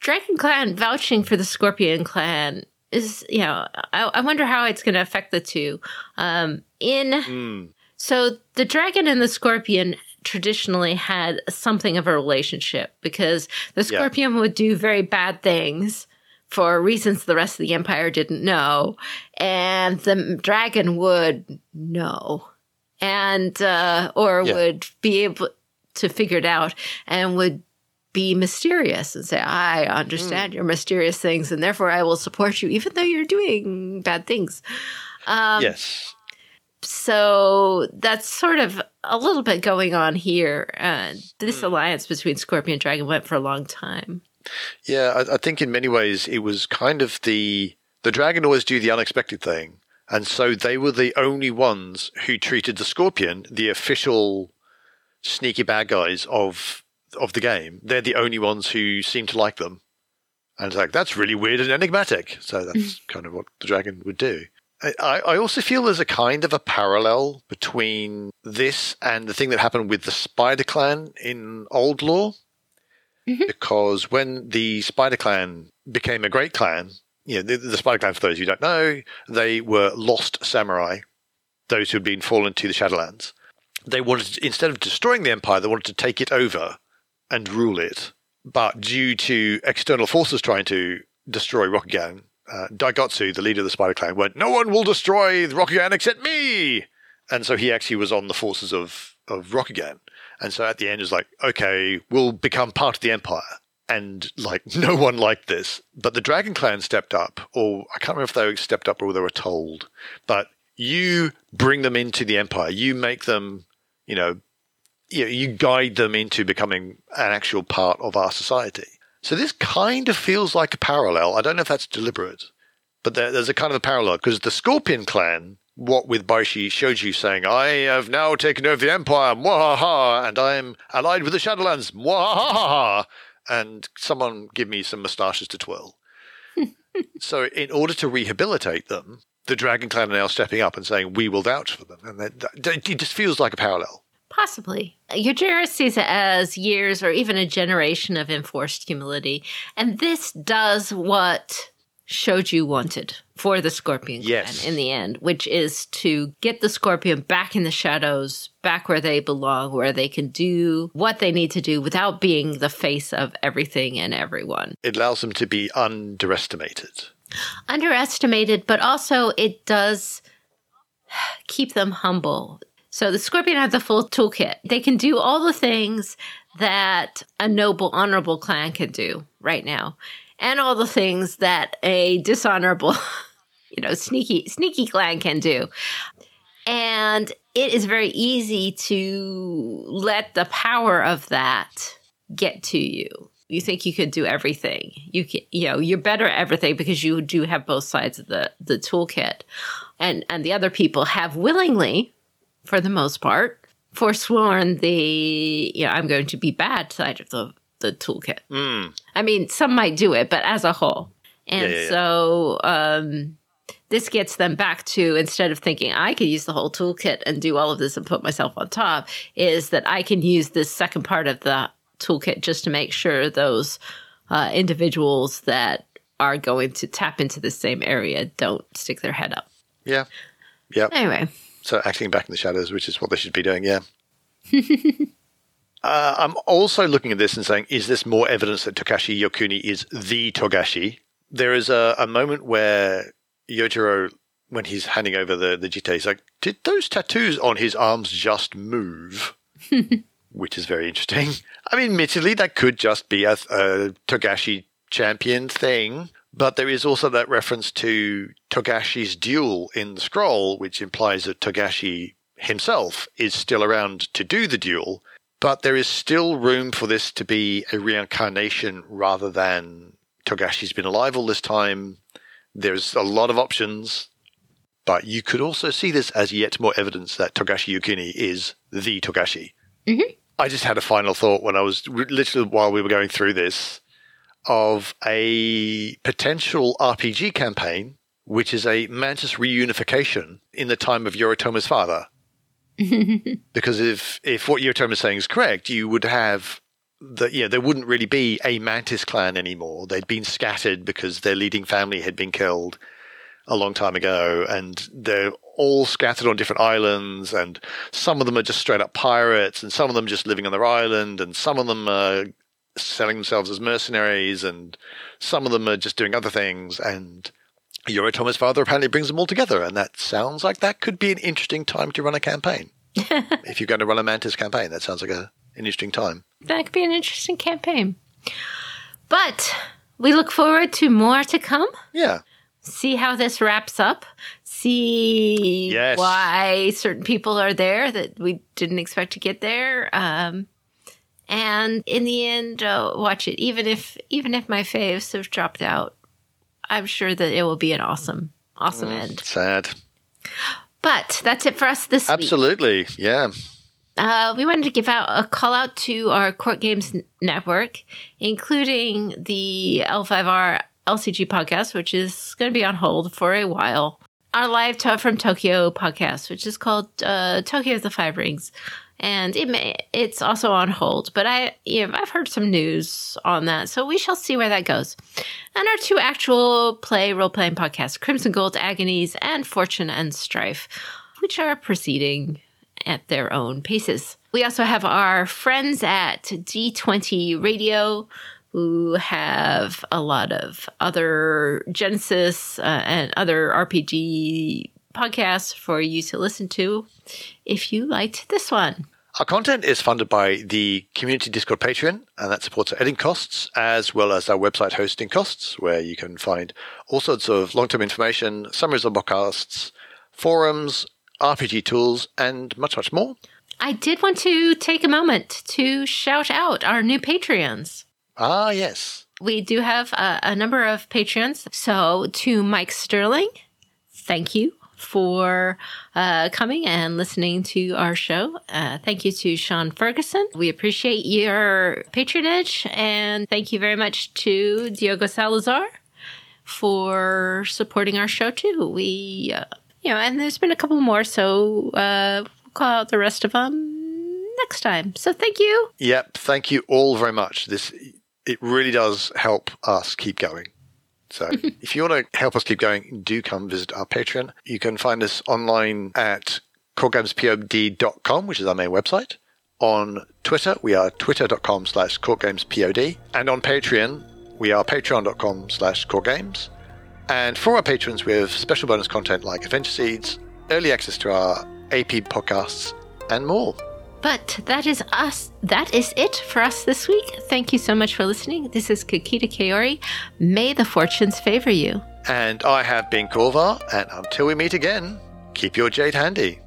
Dragon Clan vouching for the Scorpion Clan is you know I, I wonder how it's going to affect the two. Um, in Mm. So the dragon and the scorpion traditionally had something of a relationship because the Yeah. scorpion would do very bad things for reasons the rest of the empire didn't know, and the dragon would know, and uh, or Yeah. would be able to figure it out and would be mysterious and say, I understand Hmm. your mysterious things, and therefore I will support you, even though you're doing bad things. Um, yes. So that's sort of a little bit going on here. Uh, this alliance between Scorpion and Dragon went for a long time. Yeah, I, I think in many ways it was kind of the the dragon always do the unexpected thing, and so they were the only ones who treated the scorpion, the official sneaky bad guys of of the game. They're the only ones who seem to like them, and it's like that's really weird and enigmatic. So that's kind of what the dragon would do. I, I also feel there's a kind of a parallel between this and the thing that happened with the Spider Clan in Old Lore mm-hmm. because when the Spider Clan became a great clan, you know, the, the Spider Clan, for those who don't know, they were lost samurai, those who had been fallen to the Shadowlands. They wanted, to, instead of destroying the Empire, they wanted to take it over and rule it. But due to external forces trying to destroy Rokugan, uh, Daigotsu, the leader of the Spider Clan, went, No one will destroy the Rokugan except me! And so he actually was on the forces of, of Rokugan. And so at the end, it was like, okay, we'll become part of the Empire. And like, no one liked this. But the Dragon Clan stepped up, or I can't remember if they stepped up or they were told. But you bring them into the Empire. You make them, you know, you, you guide them into becoming an actual part of our society. So this kind of feels like a parallel. I don't know if that's deliberate, but there, there's a kind of a parallel because the Scorpion clan, what with Bayushi Shoju saying, I have now taken over the empire, mwahaha, and I'm allied with the Shadowlands, mwahaha, and someone give me some moustaches to twirl. so in order to rehabilitate them, the Dragon Clan are now stepping up and saying, we will vouch for them. And that- it just feels like a parallel. Possibly. Eugerius sees it as years or even a generation of enforced humility. And this does what Shoju wanted for the Scorpion Clan Yes. in the end, which is to get the Scorpion back in the shadows, back where they belong, where they can do what they need to do without being the face of everything and everyone. It allows them to be underestimated. underestimated, but also it does keep them humble. So the Scorpion have the full toolkit. They can do all the things that a noble, honorable clan can do right now, and all the things that a dishonorable, you know, sneaky, sneaky clan can do. And it is very easy to let the power of that get to you. You think you could do everything. You can, you know, you're better at everything because you do have both sides of the the toolkit, and and the other people have willingly, for the most part, forsworn the you know I'm going to be bad side of the the toolkit. Mm. I mean, some might do it, but as a whole. And Yeah, yeah, yeah. so um, this gets them back to instead of thinking I could use the whole toolkit and do all of this and put myself on top, is that I can use this second part of the toolkit just to make sure those uh, individuals that are going to tap into the same area don't stick their head up. Yeah. Yeah. Anyway, So acting back in the shadows, which is what they should be doing, yeah. uh, I'm also looking at this and saying, is this more evidence that Togashi Yokuni is the Togashi? There is a, a moment where Yojiro, when he's handing over the, the jitte, he's like, did those tattoos on his arms just move? which is very interesting. I mean, admittedly, that could just be a, a Togashi champion thing, but there is also that reference to Togashi's duel in the scroll, which implies that Togashi himself is still around to do the duel, but there is still room for this to be a reincarnation rather than Togashi's been alive all this time. There's a lot of options, but you could also see this as yet more evidence that Togashi Yokuni is the Togashi. Mm-hmm. I just had a final thought when I was literally while we were going through this of a potential RPG campaign, which is a Mantis reunification in the time of Yoritomo's father. because if if what Yoritomo's saying is correct, you would have that yeah, there wouldn't really be a Mantis clan anymore. They'd been scattered because their leading family had been killed a long time ago, and they're all scattered on different islands, and some of them are just straight up pirates, and some of them just living on their island, and some of them are selling themselves as mercenaries, and some of them are just doing other things, and Yoritomo's father apparently brings them all together, and that sounds like that could be an interesting time to run a campaign. if you're going to run a Mantis campaign, that sounds like a, an interesting time. That could be an interesting campaign. But we look forward to more to come. Yeah. See how this wraps up. See Yes. why certain people are there that we didn't expect to get there. Um, and in the end, uh, watch it. Even if even if my faves have dropped out, I'm sure that it will be an awesome, awesome end. Sad. But that's it for us this week. Absolutely. Yeah. Uh, we wanted to give out a call out to our Court Games Network, including the L5R LCG podcast, which is going to be on hold for a while. Our live to- from Tokyo podcast, which is called uh, Tokyo of the Five Rings, and it may, it's also on hold. But I, you know, I've heard some news on that, so we shall see where that goes. And our two actual play role playing podcasts, Crimson Gold Agonies and Fortune and Strife, which are proceeding at their own paces. We also have our friends at D20 Radio who have a lot of other Genesys uh, and other RPG podcasts for you to listen to if you liked this one. Our content is funded by the Community Discord Patreon, and that supports our editing costs as well as our website hosting costs, where you can find all sorts of long term information, summaries of podcasts, forums, RPG tools, and much, much more. I did want to take a moment to shout out our new Patreons. Ah, yes. We do have a, a number of Patreons. So to Mike Sterling, thank you for uh, coming and listening to our show. Uh, thank you to Sean Ferguson. We appreciate your patronage. And thank you very much to Diogo Salazar for supporting our show too. We, uh, you know, and there's been a couple more. So uh, we'll call out the rest of them next time. So thank you. Yep. Thank you all very much. This it really does help us keep going. So if you want to help us keep going, do come visit our Patreon. You can find us online at courtgamespod.com, which is our main website. On Twitter, we are twitter.com slash courtgamespod. And on Patreon, we are patreon.com slash courtgames. And for our patrons, we have special bonus content like Adventure Seeds, early access to our AP podcasts, and more. But that is us. That is it for us this week. Thank you so much for listening. This is Kakita Kaori. May the fortunes favor you. And I have been Corvar, and until we meet again, keep your jade handy.